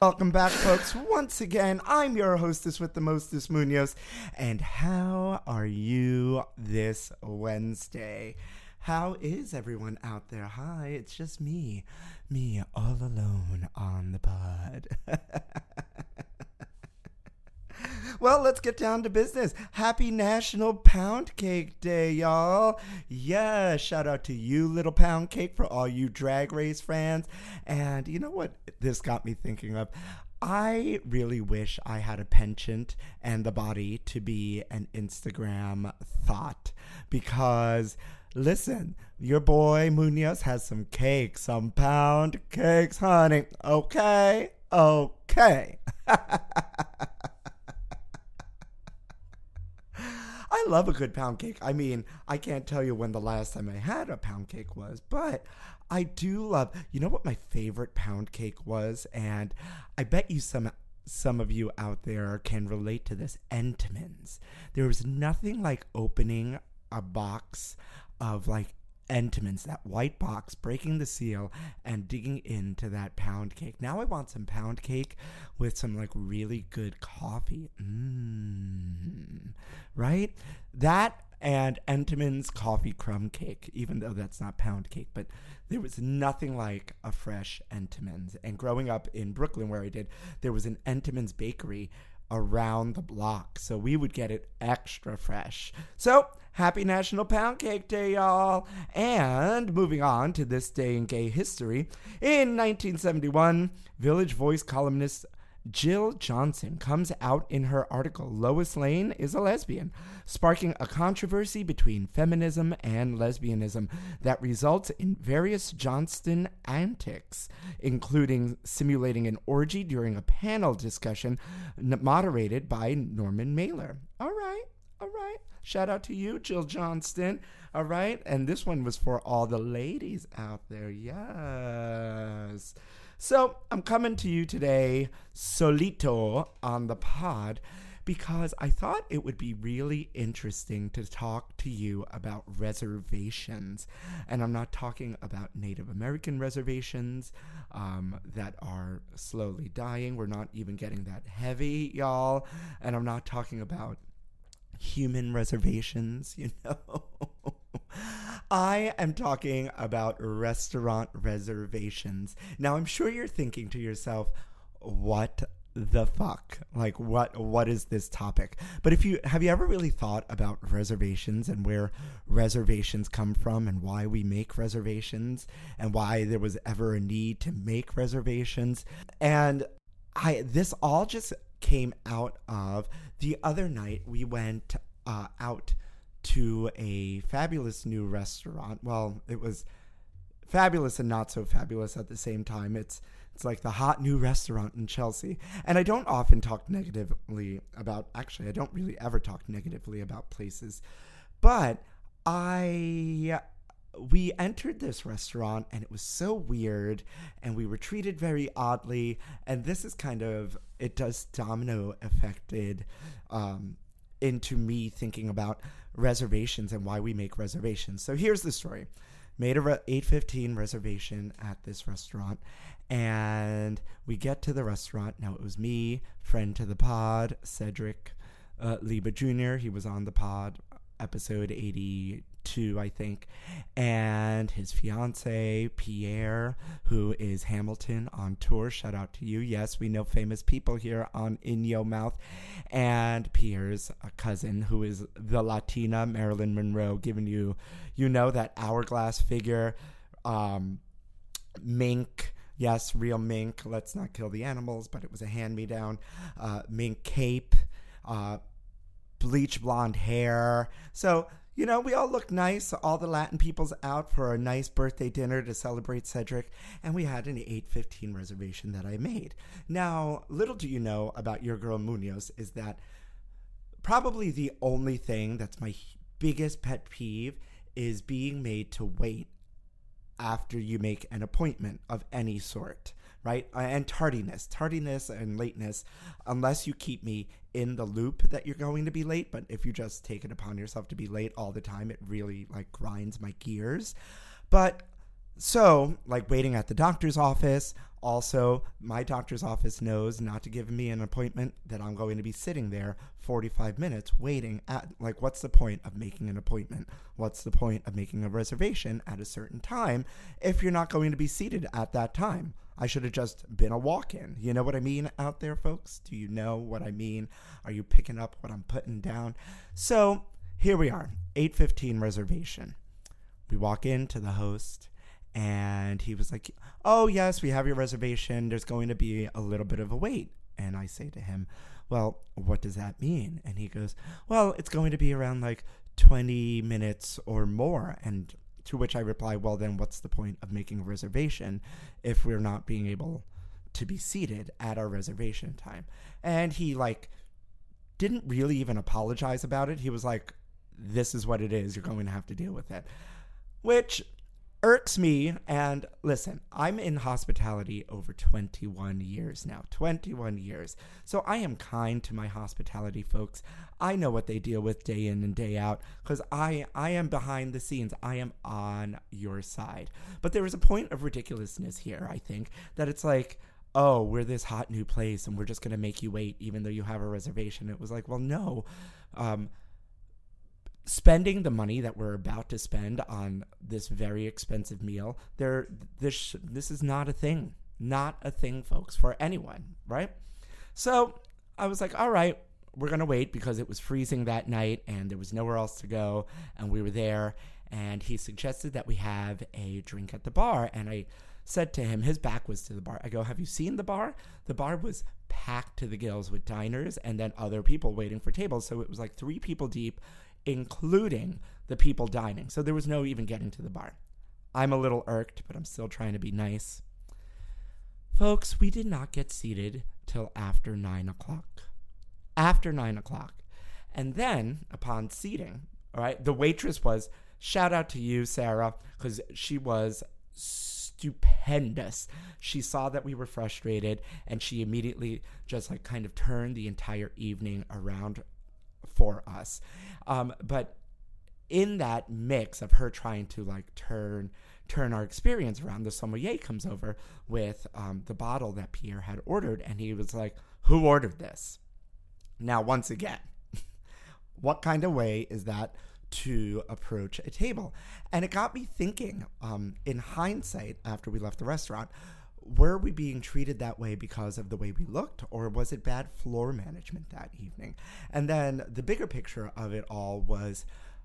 Welcome back, folks. Once again, I'm your hostess with the mostest Munoz. And how are you this Wednesday? How is everyone out there? Hi, it's just me. Me all alone on the pod. Well, let's get down to business. Happy National Pound Cake Day, y'all. Yeah, shout out to you, Little Pound Cake, for all you drag race fans. And you know what this got me thinking of? I really wish I had a penchant and the body to be an Instagram thought because listen, your boy Munoz has some cakes, some pound cakes, honey. Okay, okay. I love a good pound cake. I mean, I can't tell you when the last time I had a pound cake was, but I do love. You know what my favorite pound cake was, and I bet you some some of you out there can relate to this. Entenmann's. There was nothing like opening a box of like Entenmann's, that white box, breaking the seal and digging into that pound cake. Now I want some pound cake with some like really good coffee. Mmm. Right? That and Entenmann's coffee crumb cake, even though that's not pound cake, but there was nothing like a fresh Entenmann's. And growing up in Brooklyn, where I did, there was an Entenmann's bakery around the block. So we would get it extra fresh. So happy National Pound Cake Day, y'all. And moving on to this day in gay history, in 1971, Village Voice columnist Jill Johnston comes out in her article Lois Lane is a lesbian, sparking a controversy between feminism and lesbianism that results in various Johnston antics, including simulating an orgy during a panel discussion moderated by Norman Mailer. All right, all right. Shout out to you, Jill Johnston. All right. And this one was for all the ladies out there. Yes. So I'm coming to you today, solito on the pod, because I thought it would be really interesting to talk to you about reservations. And I'm not talking about Native American reservations um, that are slowly dying. We're not even getting that heavy, y'all. And I'm not talking about human reservations, you know. I am talking about restaurant reservations. Now, I'm sure you're thinking to yourself, what the fuck? Like what what is this topic? But if you have you ever really thought about reservations and where reservations come from and why we make reservations and why there was ever a need to make reservations? And I this all just came out of the other night we went uh, out to a fabulous new restaurant. Well, it was fabulous and not so fabulous at the same time. It's it's like the hot new restaurant in Chelsea. And I don't often talk negatively about actually I don't really ever talk negatively about places. But I we entered this restaurant and it was so weird and we were treated very oddly and this is kind of it does domino affected um, into me thinking about reservations and why we make reservations. So here's the story. Made a re- 815 reservation at this restaurant and we get to the restaurant. Now it was me friend to the pod cedric uh, jr he was on the pod episode 82, I think, and his fiance, Pierre, who is Hamilton on tour. Shout out to you. Yes, we know famous people here on In Yo Mouth. And Pierre's cousin, who is the Latina Marilyn Monroe, giving you, you know, that hourglass figure, um, mink. Yes, real mink. Let's not kill the animals, but it was a hand me down. Uh, mink cape. Uh, bleach blonde hair. So, you know, we all look nice. All the Latin people's out for a nice birthday dinner to celebrate Cedric, and we had an 815 reservation that I made. Now, little do you know about your girl Munoz is that probably the only thing that's my biggest pet peeve is being made to wait after you make an appointment of any sort right? Uh, and tardiness, tardiness and lateness, unless you keep me in the loop that you're going to be late. But if you just take it upon yourself to be late all the time, it really like grinds my gears. But so, like waiting at the doctor's office, also, my doctor's office knows not to give me an appointment that I'm going to be sitting there 45 minutes waiting at. Like, what's the point of making an appointment? What's the point of making a reservation at a certain time if you're not going to be seated at that time? I should have just been a walk in. You know what I mean out there, folks? Do you know what I mean? Are you picking up what I'm putting down? So, here we are, 815 reservation. We walk into the host and he was like, "Oh yes, we have your reservation. There's going to be a little bit of a wait." And I say to him, "Well, what does that mean?" And he goes, "Well, it's going to be around like 20 minutes or more." And to which I reply, "Well, then what's the point of making a reservation if we're not being able to be seated at our reservation time?" And he like didn't really even apologize about it. He was like, "This is what it is. You're going to have to deal with it." Which irks me. And listen, I'm in hospitality over 21 years now. 21 years. So I am kind to my hospitality folks. I know what they deal with day in and day out because I, I am behind the scenes. I am on your side. But there is a point of ridiculousness here, I think, that it's like, oh, we're this hot new place and we're just going to make you wait even though you have a reservation. It was like, well, no. Um, spending the money that we're about to spend on this very expensive meal, there this this is not a thing. Not a thing, folks, for anyone, right? So I was like, all right, we're gonna wait because it was freezing that night and there was nowhere else to go, and we were there. And he suggested that we have a drink at the bar, and I said to him, his back was to the bar. I go, Have you seen the bar? The bar was packed to the gills with diners and then other people waiting for tables. So it was like three people deep including the people dining. So there was no even getting to the bar. I'm a little irked, but I'm still trying to be nice. Folks, we did not get seated till after nine o'clock. After nine o'clock. And then, upon seating, all right, the waitress was, shout out to you, Sarah, because she was stupendous. She saw that we were frustrated and she immediately just like kind of turned the entire evening around for us. Um, but in that mix of her trying to like turn turn our experience around, the sommelier comes over with um, the bottle that Pierre had ordered, and he was like, "Who ordered this?" Now, once again, what kind of way is that to approach a table? And it got me thinking. Um, in hindsight, after we left the restaurant, were we being treated that way because of the way we looked, or was it bad floor management that evening? And then the bigger picture of it all was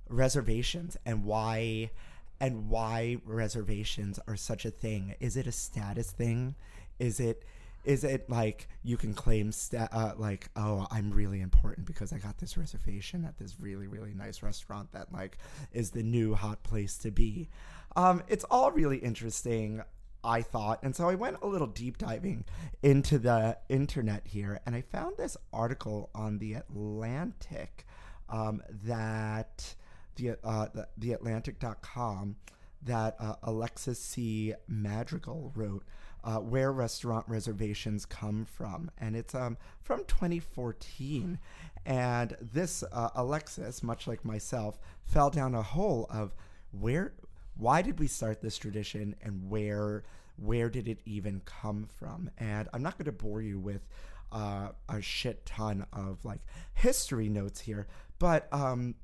reservations and why and why reservations are such a thing. Is it a status thing? Is it is it like you can claim sta- uh, like oh i'm really important because i got this reservation at this really really nice restaurant that like is the new hot place to be um, it's all really interesting i thought. And so i went a little deep diving into the internet here and i found this article on the atlantic um, that the, uh, the, the atlantic.com that uh, alexis c. Madrigal wrote uh, where restaurant reservations come from, and it's um, from 2014. And this uh, Alexis, much like myself, fell down a hole of where, why did we start this tradition, and where, where did it even come from? And I'm not going to bore you with uh, a shit ton of like history notes here, but um,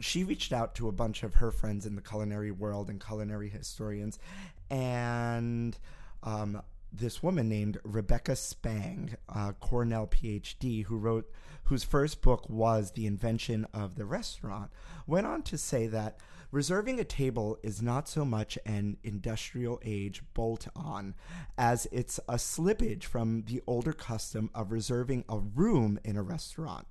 she reached out to a bunch of her friends in the culinary world and culinary historians, and um, this woman named Rebecca Spang, uh, Cornell PhD, who wrote, whose first book was The Invention of the Restaurant, went on to say that reserving a table is not so much an industrial age bolt on as it's a slippage from the older custom of reserving a room in a restaurant.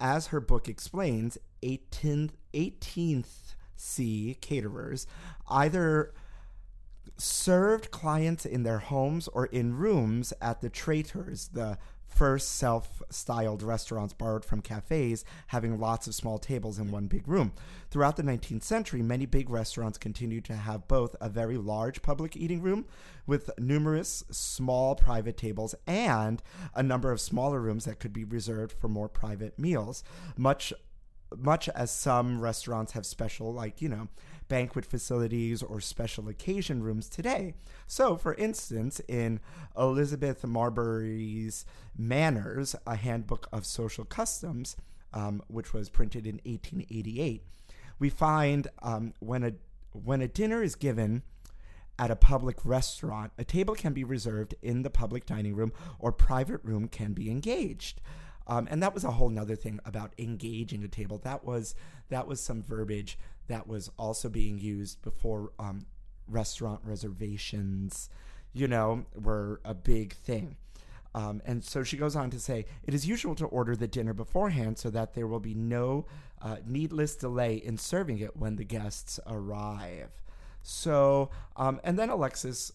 As her book explains, 18th, 18th C caterers either served clients in their homes or in rooms at the traiteurs, the first self styled restaurants borrowed from cafes, having lots of small tables in one big room. Throughout the 19th century, many big restaurants continued to have both a very large public eating room with numerous small private tables and a number of smaller rooms that could be reserved for more private meals. Much much as some restaurants have special, like, you know, banquet facilities or special occasion rooms today. So, for instance, in Elizabeth Marbury's Manners, a handbook of social customs, um, which was printed in 1888, we find um, when a when a dinner is given at a public restaurant, a table can be reserved in the public dining room or private room can be engaged. Um, and that was a whole nother thing about engaging a table. That was that was some verbiage that was also being used before um, restaurant reservations, you know, were a big thing. Um, and so she goes on to say, it is usual to order the dinner beforehand so that there will be no uh, needless delay in serving it when the guests arrive. So, um, and then Alexis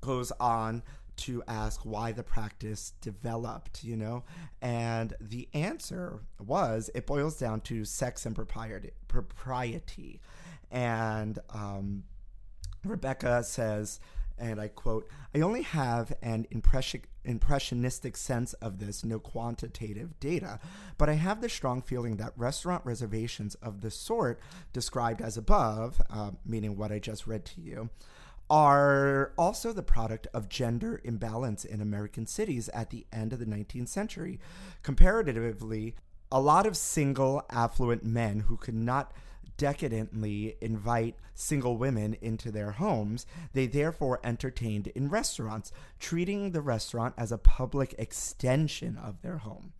goes on to ask why the practice developed, you know? And the answer was it boils down to sex and propriety. propriety. And um, Rebecca says, and I quote, I only have an impression, impressionistic sense of this, no quantitative data, but I have the strong feeling that restaurant reservations of the sort described as above, uh, meaning what I just read to you, are also the product of gender imbalance in American cities at the end of the 19th century. Comparatively, a lot of single, affluent men who could not decadently invite single women into their homes, they therefore entertained in restaurants, treating the restaurant as a public extension of their home.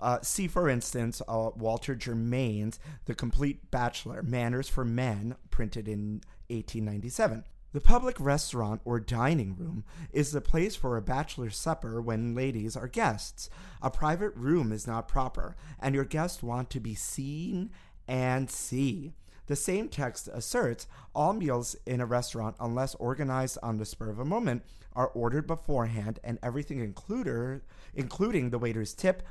Uh, see, for instance, uh, Walter Germain's The Complete Bachelor Manners for Men, printed in 1897. The public restaurant or dining room is the place for a bachelor supper when ladies are guests. A private room is not proper, and your guests want to be seen and see. The same text asserts all meals in a restaurant, unless organized on the spur of a moment, are ordered beforehand and everything included, including the waiter's tip,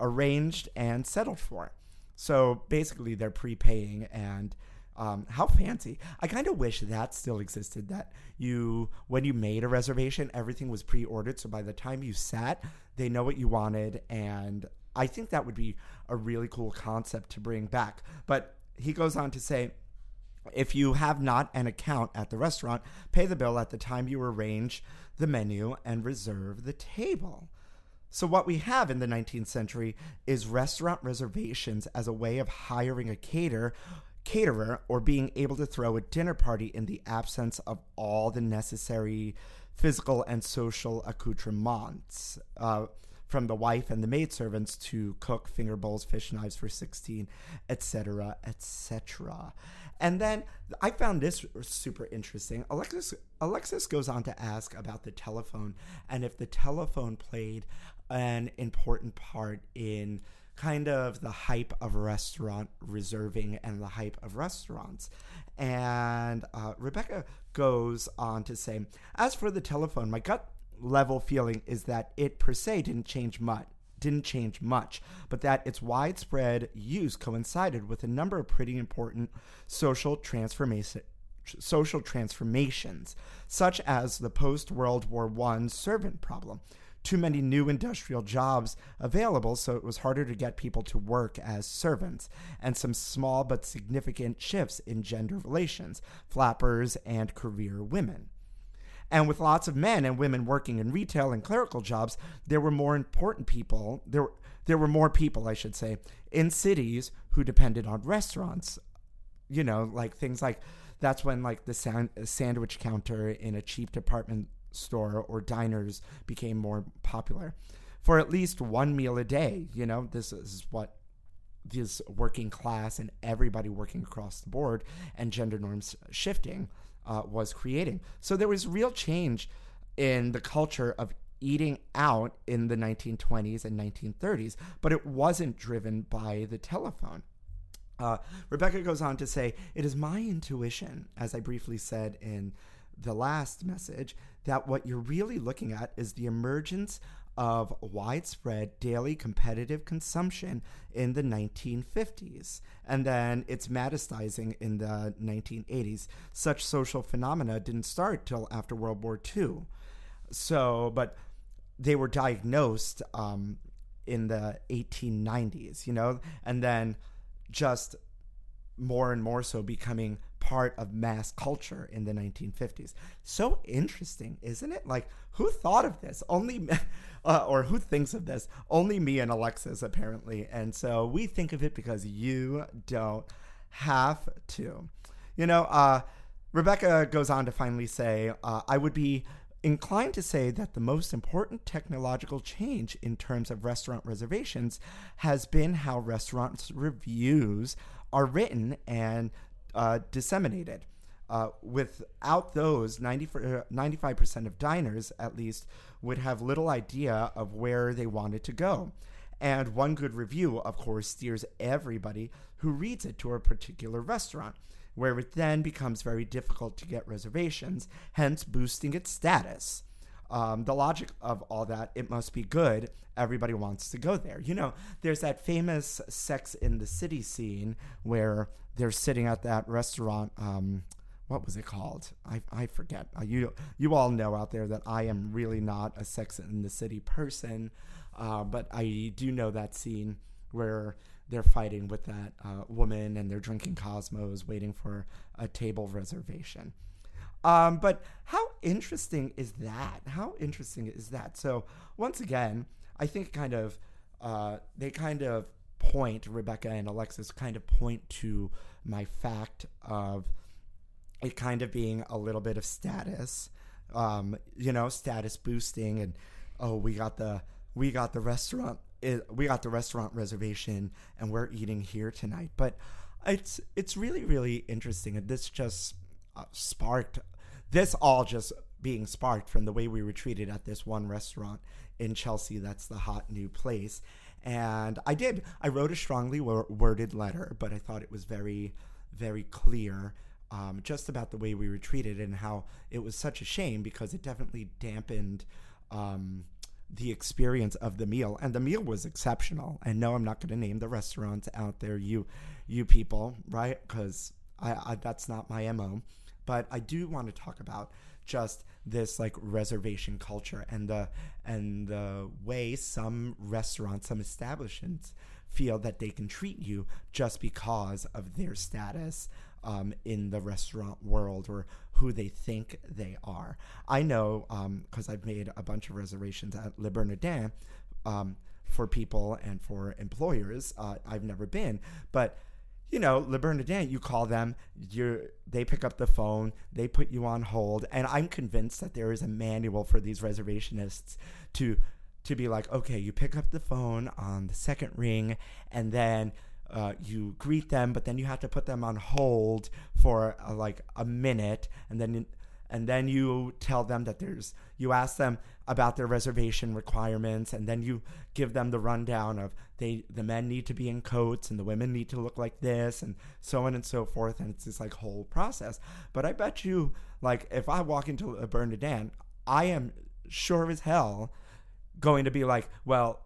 arranged and settled for. So basically, they're prepaying and um, how fancy! I kind of wish that still existed. That you, when you made a reservation, everything was pre-ordered. So by the time you sat, they know what you wanted, and I think that would be a really cool concept to bring back. But he goes on to say, if you have not an account at the restaurant, pay the bill at the time you arrange the menu and reserve the table. So, what we have in the 19th century is restaurant reservations as a way of hiring a caterer caterer or being able to throw a dinner party in the absence of all the necessary physical and social accoutrements. Uh, from the wife and the maidservants to cook finger bowls, fish knives for 16, etc., etc. And then I found this super interesting. Alexis Alexis goes on to ask about the telephone and if the telephone played an important part in kind of the hype of restaurant reserving and the hype of restaurants. And uh, Rebecca goes on to say, as for the telephone, my gut level feeling is that it per se didn't change much didn't change much, but that its widespread use coincided with a number of pretty important social transformation social transformations, such as the post World War I servant problem. Too many new industrial jobs available, so it was harder to get people to work as servants, and some small but significant shifts in gender relations, flappers and career women. And with lots of men and women working in retail and clerical jobs, there were more important people. There, there were more people, I should say, in cities who depended on restaurants. You know, like things like that's when like the san- sandwich counter in a cheap department store or diners became more popular. For at least one meal a day, you know, this is what this working class and everybody working across the board and gender norms shifting uh, was creating. So there was real change in the culture of eating out in the 1920s and 1930s, but it wasn't driven by the telephone. Uh, Rebecca goes on to say, It is my intuition, as I briefly said in the last message, that what you're really looking at is the emergence of widespread daily competitive consumption in the 1950s. And then it's metastasizing in the 1980s. Such social phenomena didn't start till after World War II. So, but they were diagnosed um, in the 1890s, you know, and then just more and more so becoming part of mass culture in the 1950s. So interesting, isn't it? Like, who thought of this? Only, uh, or who thinks of this? Only me and Alexis, apparently. And so we think of it because you don't have to. You know, uh, Rebecca goes on to finally say, uh, I would be inclined to say that the most important technological change in terms of restaurant reservations has been how restaurants reviews are written and uh, disseminated. Uh, without those, 90, 95% of diners, at least, would have little idea of where they wanted to go. And one good review, of course, steers everybody who reads it to a particular restaurant, where it then becomes very difficult to get reservations, hence boosting its status. Um, the logic of all that, it must be good. Everybody wants to go there. You know, there's that famous Sex in the City scene where they're sitting at that restaurant. Um, what was it called? I, I forget. Uh, you you all know out there that I am really not a Sex in the City person, uh, but I do know that scene where they're fighting with that uh, woman and they're drinking Cosmos, waiting for a table reservation. Um, but how interesting is that? How interesting is that? So once again, I think kind of uh, they kind of point Rebecca and Alexis kind of point to my fact of it kind of being a little bit of status, um, you know, status boosting, and oh, we got the we got the restaurant we got the restaurant reservation and we're eating here tonight. But it's it's really really interesting, and this just uh, sparked this all just being sparked from the way we were treated at this one restaurant in Chelsea. That's the hot new place. And I did, I wrote a strongly worded letter, but I thought it was very, very clear um, just about the way we were treated and how it was such a shame because it definitely dampened um, the experience of the meal. And the meal was exceptional. And no, I'm not going to name the restaurants out there, you, you people, right? Because I, I, that's not my MO. But I do want to talk about just this like reservation culture and the and the way some restaurants, some establishments feel that they can treat you just because of their status um, in the restaurant world or who they think they are. I know because um, I've made a bunch of reservations at Le Bernardin um, for people and for employers. Uh, I've never been, but you know, Le Bernardin, you call them, you they pick up the phone, they put you on hold, and I'm convinced that there is a manual for these reservationists to to be like, okay, you pick up the phone on the second ring, and then uh, you greet them, but then you have to put them on hold for uh, like a minute, and then and then you tell them that there's you ask them about their reservation requirements, and then you give them the rundown of they the men need to be in coats and the women need to look like this, and so on and so forth, and it's this like whole process. But I bet you, like, if I walk into a Bernardin, I am sure as hell going to be like, well,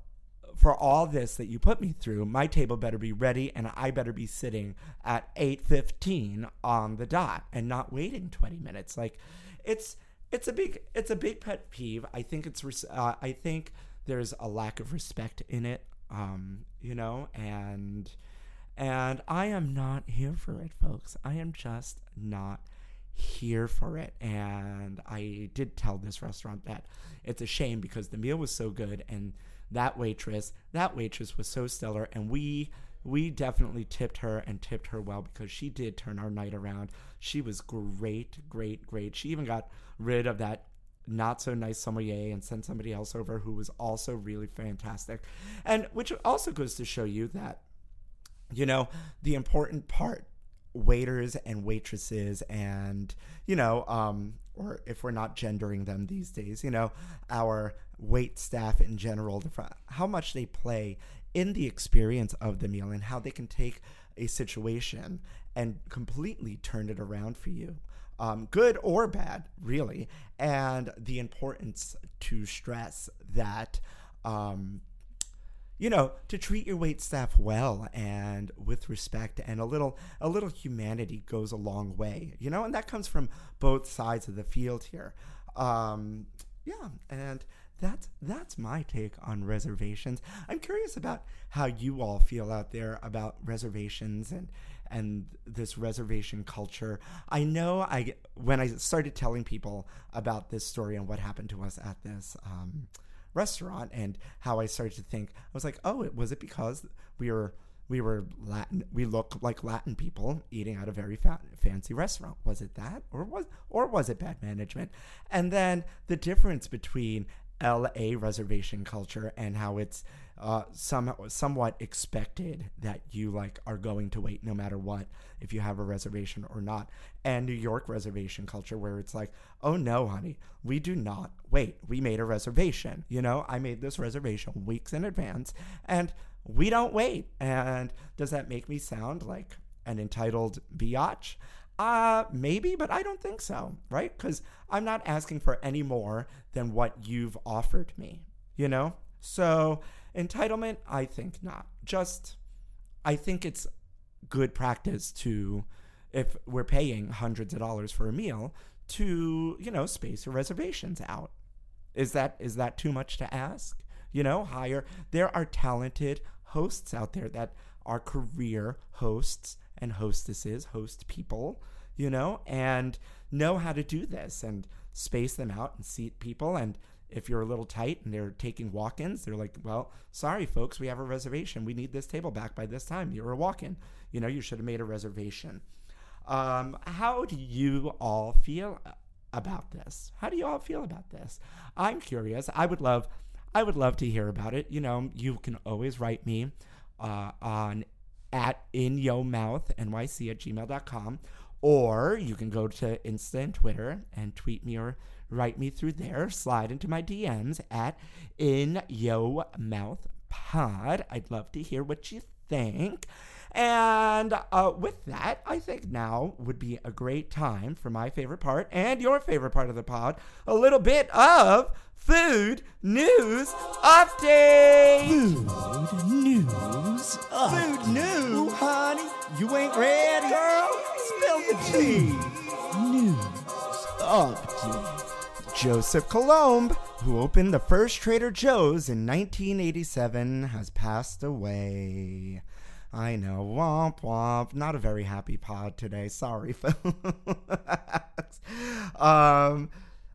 for all this that you put me through, my table better be ready and I better be sitting at 8:15 on the dot and not waiting 20 minutes. Like it's it's a big it's a big pet peeve. I think it's uh, I think there's a lack of respect in it um, you know, and and I am not here for it, folks. I am just not here for it. And I did tell this restaurant that it's a shame because the meal was so good and that waitress, that waitress was so stellar and we we definitely tipped her and tipped her well because she did turn our night around. She was great, great, great. She even got rid of that not so nice sommelier and sent somebody else over who was also really fantastic. And which also goes to show you that, you know, the important part waiters and waitresses and you know um or if we're not gendering them these days you know our wait staff in general how much they play in the experience of the meal and how they can take a situation and completely turn it around for you um, good or bad, really, and the importance to stress that, um, you know, to treat your wait staff well and with respect and a little a little humanity goes a long way, you know, and that comes from both sides of the field here. Um, yeah, and that's that's my take on reservations. I'm curious about how you all feel out there about reservations and and this reservation culture. I know I when I started telling people about this story and what happened to us at this um, restaurant and how I started to think, I was like, oh, was it because we were we were Latin. We look like Latin people eating at a very fa- fancy restaurant. Was it that, or was or was it bad management? And then the difference between LA reservation culture and how it's uh, some somewhat expected that you like are going to wait no matter what if you have a reservation or not. And New York reservation culture where it's like, oh no, honey, we do not wait. We made a reservation. You know, I made this reservation weeks in advance, and we don't wait. And does that make me sound like an entitled biatch? Uh, maybe, but I don't think so, right? Because I'm not asking for any more than what you've offered me, you know? So, entitlement, I think not. Just, I think it's good practice to, if we're paying hundreds of dollars for a meal, to, you know, space your reservations out. Is that is that too much to ask? You know, hire. There are talented hosts out there that are career hosts and hostesses, host people, you know, and know how to do this and space them out and seat people. And if you're a little tight and they're taking walk ins, they're like, well, sorry, folks, we have a reservation. We need this table back by this time. You're a walk in. You know, you should have made a reservation. Um, how do you all feel about this? How do you all feel about this? I'm curious. I would love. I would love to hear about it. You know, you can always write me uh, on at in yo mouth nyc at gmail.com or you can go to insta and twitter and tweet me or write me through there. Slide into my dms at in yo mouth pod i'd love to hear what you think. And uh, with that, I think now would be a great time for my favorite part and your favorite part of the pod a little bit of food news update. Food news. Food news. honey, you ain't ready. Girl, spill the tea. News. Update. Joseph Coulombe, who opened the first Trader Joe's in 1987, has passed away. I know, womp womp. Not a very happy pod today. Sorry, folks. um,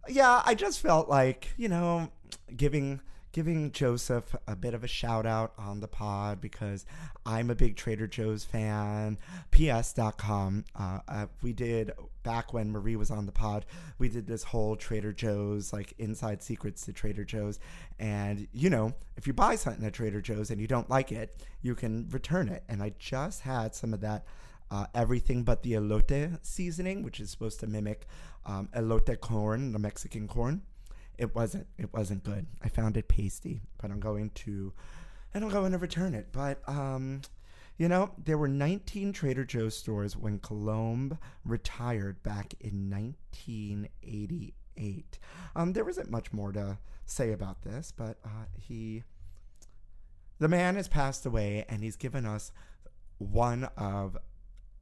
yeah, I just felt like you know giving giving Joseph a bit of a shout out on the pod because I'm a big Trader Joe's fan. PS.com. Uh, uh, we did back when Marie was on the pod, we did this whole Trader Joe's, like inside secrets to Trader Joe's. And, you know, if you buy something at Trader Joe's and you don't like it, you can return it. And I just had some of that uh, everything but the elote seasoning, which is supposed to mimic um, elote corn, the Mexican corn. It wasn't. It wasn't good. I found it pasty, but I'm going to, and I'm going to return it. But um, you know, there were 19 Trader Joe's stores when Coulombe retired back in 1988. Um, there isn't much more to say about this, but uh, he, the man has passed away, and he's given us one of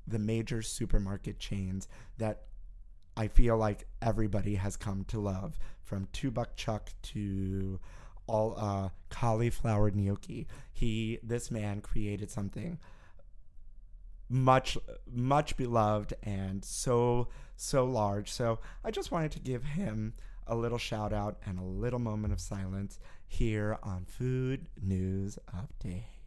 the major supermarket chains that I feel like everybody has come to love, from Two Buck Chuck to all uh, cauliflower gnocchi. He, this man, created something much, much beloved and so, so large. So I just wanted to give him a little shout out and a little moment of silence here on Food News Update.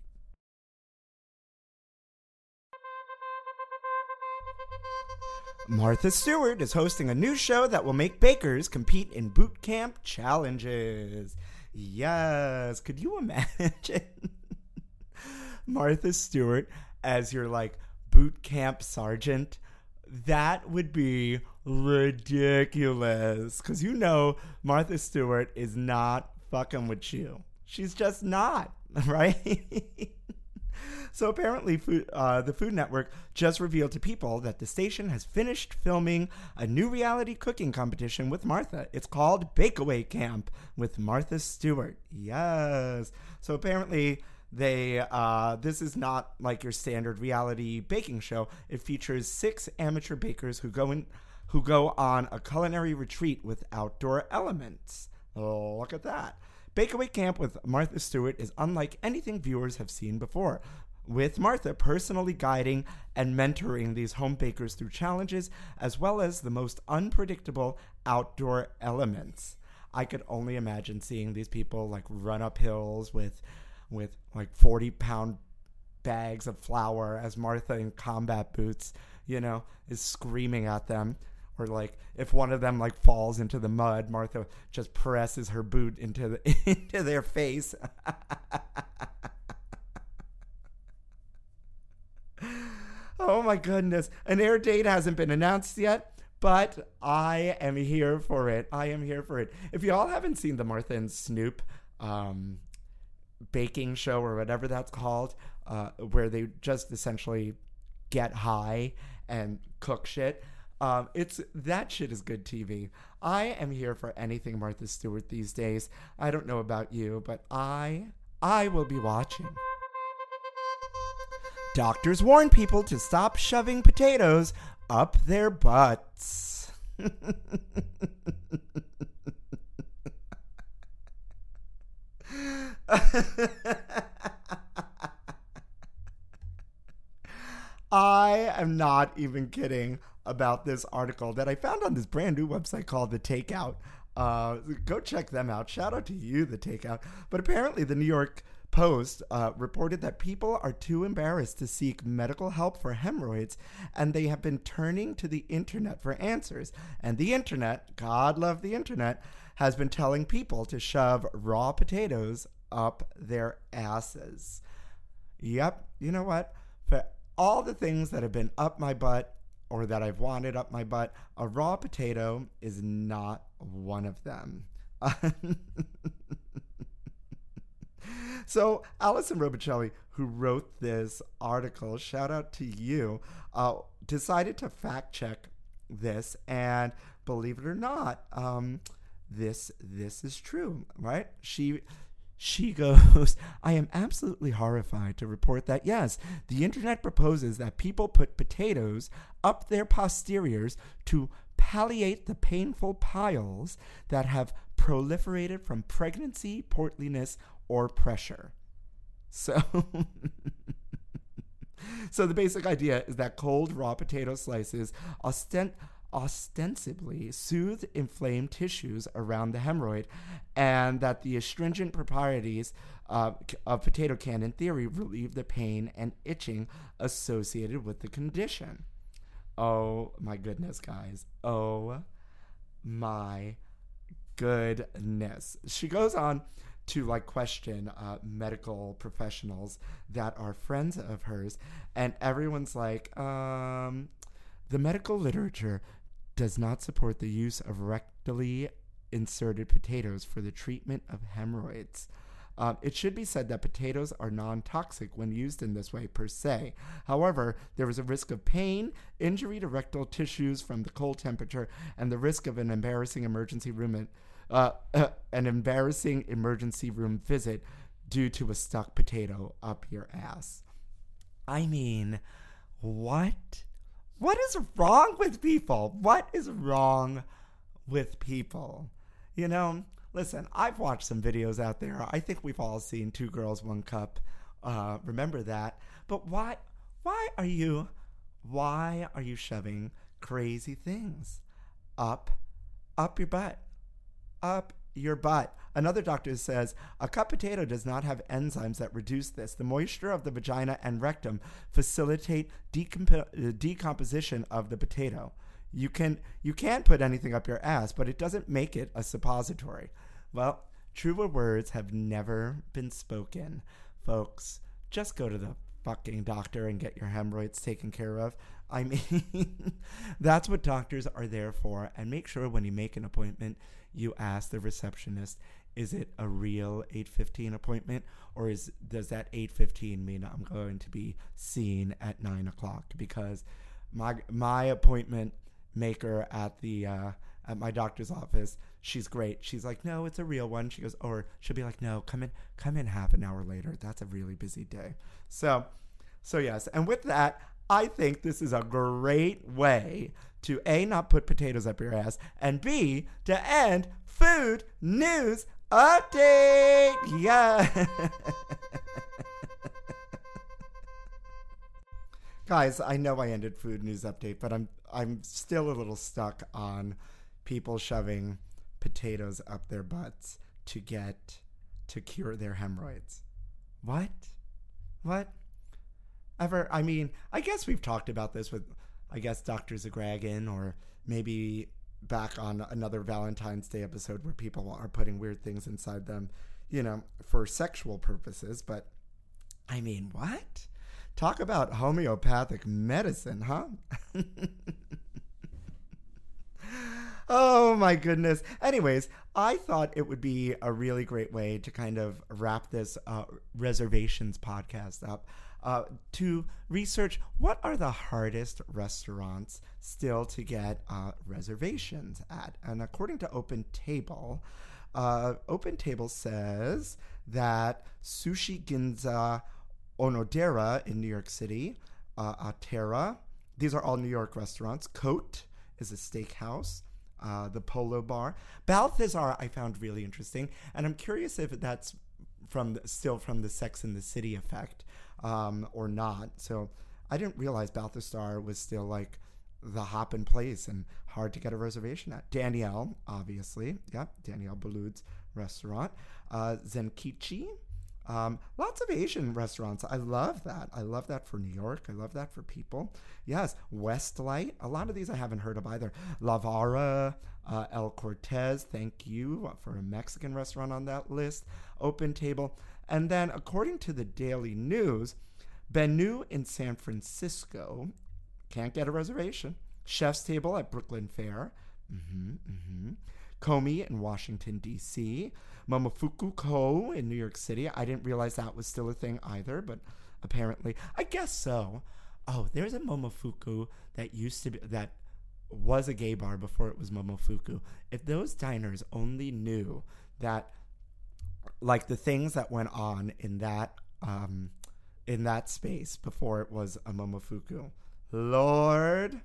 Martha Stewart is hosting a new show that will make bakers compete in boot camp challenges. Yes, could you imagine Martha Stewart as your like boot camp sergeant? That would be ridiculous because you know Martha Stewart is not fucking with you. She's just not, right? So apparently, food, uh, the Food Network just revealed to people that the station has finished filming a new reality cooking competition with Martha. It's called Bakeaway Camp with Martha Stewart. Yes. So apparently, they uh, this is not like your standard reality baking show. It features six amateur bakers who go in who go on a culinary retreat with outdoor elements. Look at that. Bakeaway Camp with Martha Stewart is unlike anything viewers have seen before, with Martha personally guiding and mentoring these home bakers through challenges as well as the most unpredictable outdoor elements. I could only imagine seeing these people like run up hills with with like 40 pound bags of flour as Martha in combat boots, you know, is screaming at them. Or like if one of them like falls into the mud, Martha just presses her boot into the into their face. oh my goodness. An air date hasn't been announced yet, but I am here for it. I am here for it. If y'all haven't seen the Martha and Snoop um, baking show or whatever that's called, uh, where they just essentially get high and cook shit. Um, it's that shit is good TV. I am here for anything Martha Stewart these days. I don't know about you, but I I will be watching. Doctors warn people to stop shoving potatoes up their butts. I am not even kidding about this article that I found on this brand new website called The Takeout. Uh, go check them out. Shout out to you, The Takeout. But apparently, the New York Post uh, reported that people are too embarrassed to seek medical help for hemorrhoids, and they have been turning to the internet for answers. And the internet, God love the internet, has been telling people to shove raw potatoes up their asses. Yep, you know what? For all the things that have been up my butt or that I've wanted up my butt, a raw potato is not one of them. so, Allison Robicelli, who wrote this article, shout out to you, uh, decided to fact check this, and believe it or not, um, this this is true, right? She she goes, I am absolutely horrified to report that yes, the internet proposes that people put potatoes up their posteriors to palliate the painful piles that have proliferated from pregnancy, portliness, or pressure. So. So the basic idea is that cold raw potato slices ostent, ostensibly soothe inflamed tissues around the hemorrhoid, and that the astringent properties uh, of potato can, in theory, relieve the pain and itching associated with the condition. Oh my goodness, guys. Oh my goodness. She goes on to like question uh, medical professionals that are friends of hers, and everyone's like, um, the medical literature does not support the use of rectally inserted potatoes for the treatment of hemorrhoids. Um, it should be said that potatoes are non toxic when used in this way per se. However, there is a risk of pain, injury to rectal tissues from the cold temperature, and the risk of an embarrassing emergency room, uh, an embarrassing emergency room visit due to a stuck potato up your ass. I mean, what? What is wrong with people? What is wrong with people? You know, listen, I've watched some videos out there. I think we've all seen Two Girls, One Cup. Uh, remember that. But why why are you why are you shoving crazy things up up your butt? Up your butt. Another doctor says a cut potato does not have enzymes that reduce this. The moisture of the vagina and rectum facilitate decomp- decomposition of the potato. You can you can put anything up your ass, but it doesn't make it a suppository. Well, truer words have never been spoken, folks. Just go to the fucking doctor and get your hemorrhoids taken care of. I mean, that's what doctors are there for. And make sure when you make an appointment, you ask the receptionist, is it a real 8:15 appointment, or is does that 8:15 mean I'm going to be seen at nine o'clock? Because my my appointment maker at the uh, at my doctor's office. She's great. She's like, no, it's a real one. She goes, or she'll be like, no, come in, come in half an hour later. That's a really busy day. So, so yes, and with that, I think this is a great way to a not put potatoes up your ass, and b to end food news update. Yeah. Guys, I know I ended food news update, but I'm I'm still a little stuck on people shoving potatoes up their butts to get to cure their hemorrhoids. What? What? Ever? I mean, I guess we've talked about this with, I guess, Dr. Zagragan, or maybe back on another Valentine's Day episode where people are putting weird things inside them, you know, for sexual purposes. But I mean, what? Talk about homeopathic medicine, huh? oh my goodness. Anyways, I thought it would be a really great way to kind of wrap this uh, reservations podcast up. Uh, to research what are the hardest restaurants still to get uh, reservations at. And according to Open Table, uh, Open Table says that Sushi Ginza Onodera in New York City, uh, Atera. These are all New York restaurants. Cote is a steakhouse. Uh, the Polo Bar, Balthazar, I found really interesting, and I'm curious if that's from still from the Sex in the City effect um, or not. So I didn't realize Balthazar was still like the hop in place and hard to get a reservation at. Daniel, obviously, yeah, Daniel Boulud's restaurant. Uh, Zenkichi, um, lots of Asian restaurants. I love that. I love that for New York. I love that for people. Yes, Westlight. A lot of these I haven't heard of either. Lavara, uh, El Cortez. Thank you for a Mexican restaurant on that list. Open Table. And then, according to the Daily News, Benu in San Francisco can't get a reservation. Chef's Table at Brooklyn Fare. Mm-hmm, mm-hmm. Komi in Washington, D.C. Momofuku Ko in New York City. I didn't realize that was still a thing either, but apparently, I guess so. Oh, there's a Momofuku that used to be, that was a gay bar before it was Momofuku. If those diners only knew that, like the things that went on in that, um, in that space before it was a Momofuku, Lord,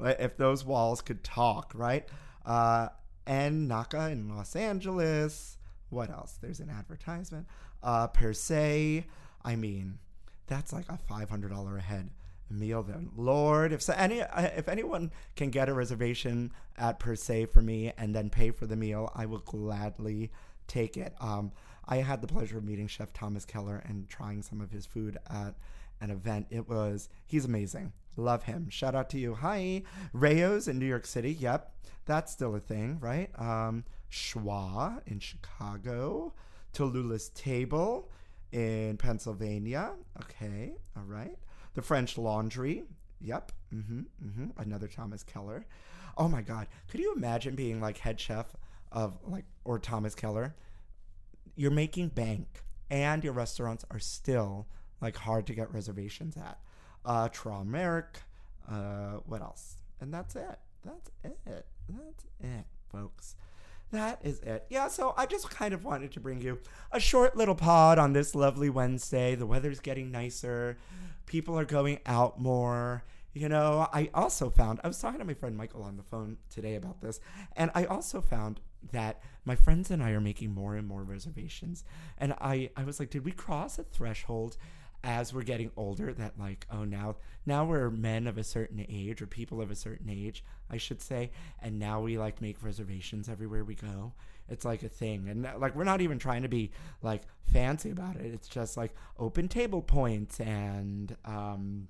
if those walls could talk, right? Uh, and Naka in Los Angeles. What else? There's an advertisement. Uh, per se, I mean, that's like a $500 a head meal then. Lord, if so, any uh, if anyone can get a reservation at per se for me and then pay for the meal, I will gladly take it. Um, I had the pleasure of meeting Chef Thomas Keller and trying some of his food at an event. It was he's amazing. Love him. Shout out to you. Hi, Rao's in New York City. Yep, that's still a thing, right? Um, Schwa in Chicago, Talula's Table in Pennsylvania. Okay, all right. The French Laundry. Yep. Mm-hmm. Mm-hmm. Another Thomas Keller. Oh my God. Could you imagine being like head chef of like or Thomas Keller? You're making bank, and your restaurants are still like hard to get reservations at. Uh, Traumerk. Uh, what else? And that's it. That's it. That's it, folks. That is it. Yeah, so I just kind of wanted to bring you a short little pod on this lovely Wednesday. The weather's getting nicer. People are going out more. You know, I also found, I was talking to my friend Michael on the phone today about this, and I also found that my friends and I are making more and more reservations. And I, I was like, did we cross a threshold as we're getting older that like oh now now we're men of a certain age or people of a certain age i should say and now we like make reservations everywhere we go? It's like a thing. And like we're not even trying to be like fancy about it. It's just like open table points and um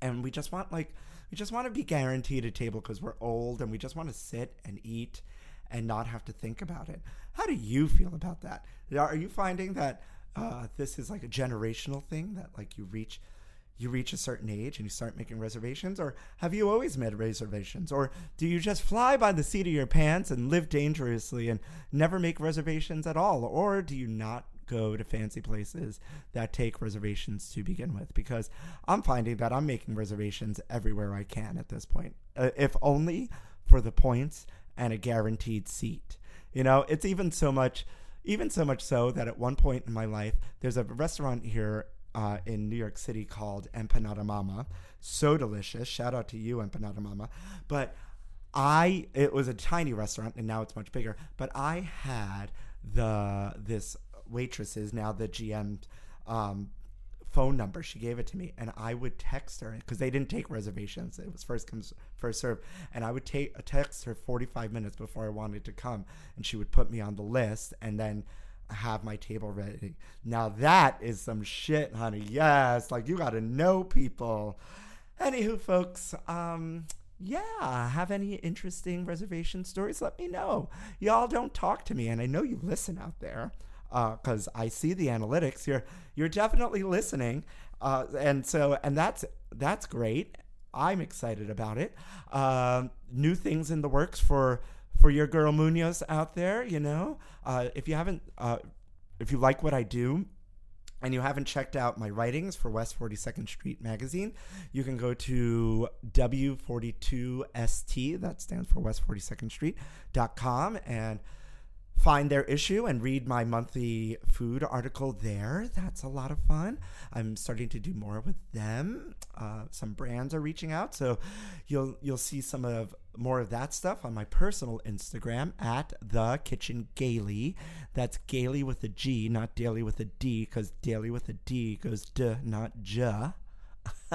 and we just want like we just want to be guaranteed a table because we're old and we just want to sit and eat and not have to think about it. How do you feel about that? Are you finding that uh, this is like a generational thing that like you reach you reach a certain age and you start making reservations? Or have you always made reservations? Or do you just fly by the seat of your pants and live dangerously and never make reservations at all? Or do you not go to fancy places that take reservations to begin with? Because i'm finding that i'm making reservations everywhere i can at this point. Uh, if only for the points and a guaranteed seat you know it's even so much even so much so that at one point in my life, there's a restaurant here uh, in New York City called Empanada Mama. So delicious. Shout out to you, Empanada Mama. But I, it was a tiny restaurant and now it's much bigger. But I had the, this waitress's, now the GM, um, phone number. She gave it to me, and I would text her because they didn't take reservations. It was first comes first serve, and I would take text her 45 minutes before I wanted to come, and she would put me on the list, and then have my table ready. Now that is some shit, honey. Yes, like you got to know people. Anywho, folks, um, yeah, have any interesting reservation stories? Let me know. Y'all don't talk to me, and I know you listen out there because uh, I see the analytics. You're you're definitely listening, uh, and so and that's that's great. I'm excited about it. Uh, new things in the works for for your girl Munoz out there. You know, uh, if you haven't, uh, if you like what I do. And you haven't checked out my writings for West 42nd Street magazine, you can go to W42ST, that stands for West 42nd Street.com, and find their issue and read my monthly food article there. That's a lot of fun. I'm starting to do more with them. Uh, some brands are reaching out, so you'll you'll see some of more of that stuff on my personal Instagram at the Kitchen Gaily. That's Gaily with a G, not Daily with a D, because Daily with a D goes D, not J.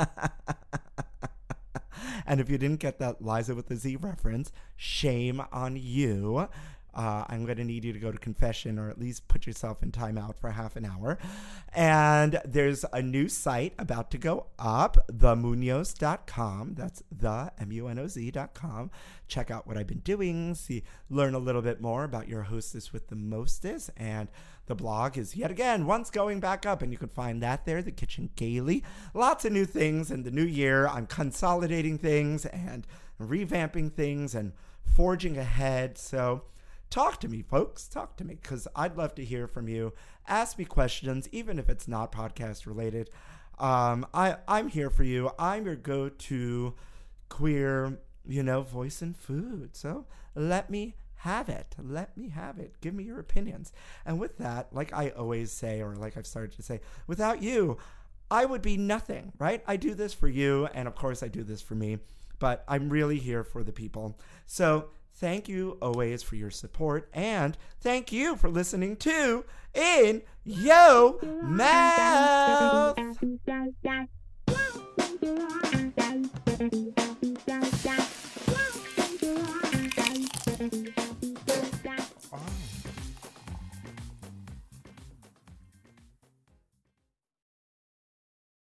and if you didn't get that Liza with a Z reference, shame on you uh, I'm going to need you to go to confession or at least put yourself in timeout for half an hour. And there's a new site about to go up, themunoz.com. That's the M-U-N-O-Z.com. Check out what I've been doing, see, learn a little bit more about your hostess with the mostest. And the blog is yet again once going back up, and you can find that there, the kitchen gaily. Lots of new things in the new year. I'm consolidating things and revamping things and forging ahead. So talk to me, folks. Talk to me because I'd love to hear from you. Ask me questions, even if it's not podcast related. Um, I I'm here for you. I'm your go-to queer, you know, voice in food. So let me have it. Let me have it. Give me your opinions. And with that, like I always say, or like I've started to say, without you, I would be nothing, right? I do this for you, and of course, I do this for me, but I'm really here for the people. So Thank you always for your support and thank you for listening to In Yo Mouth.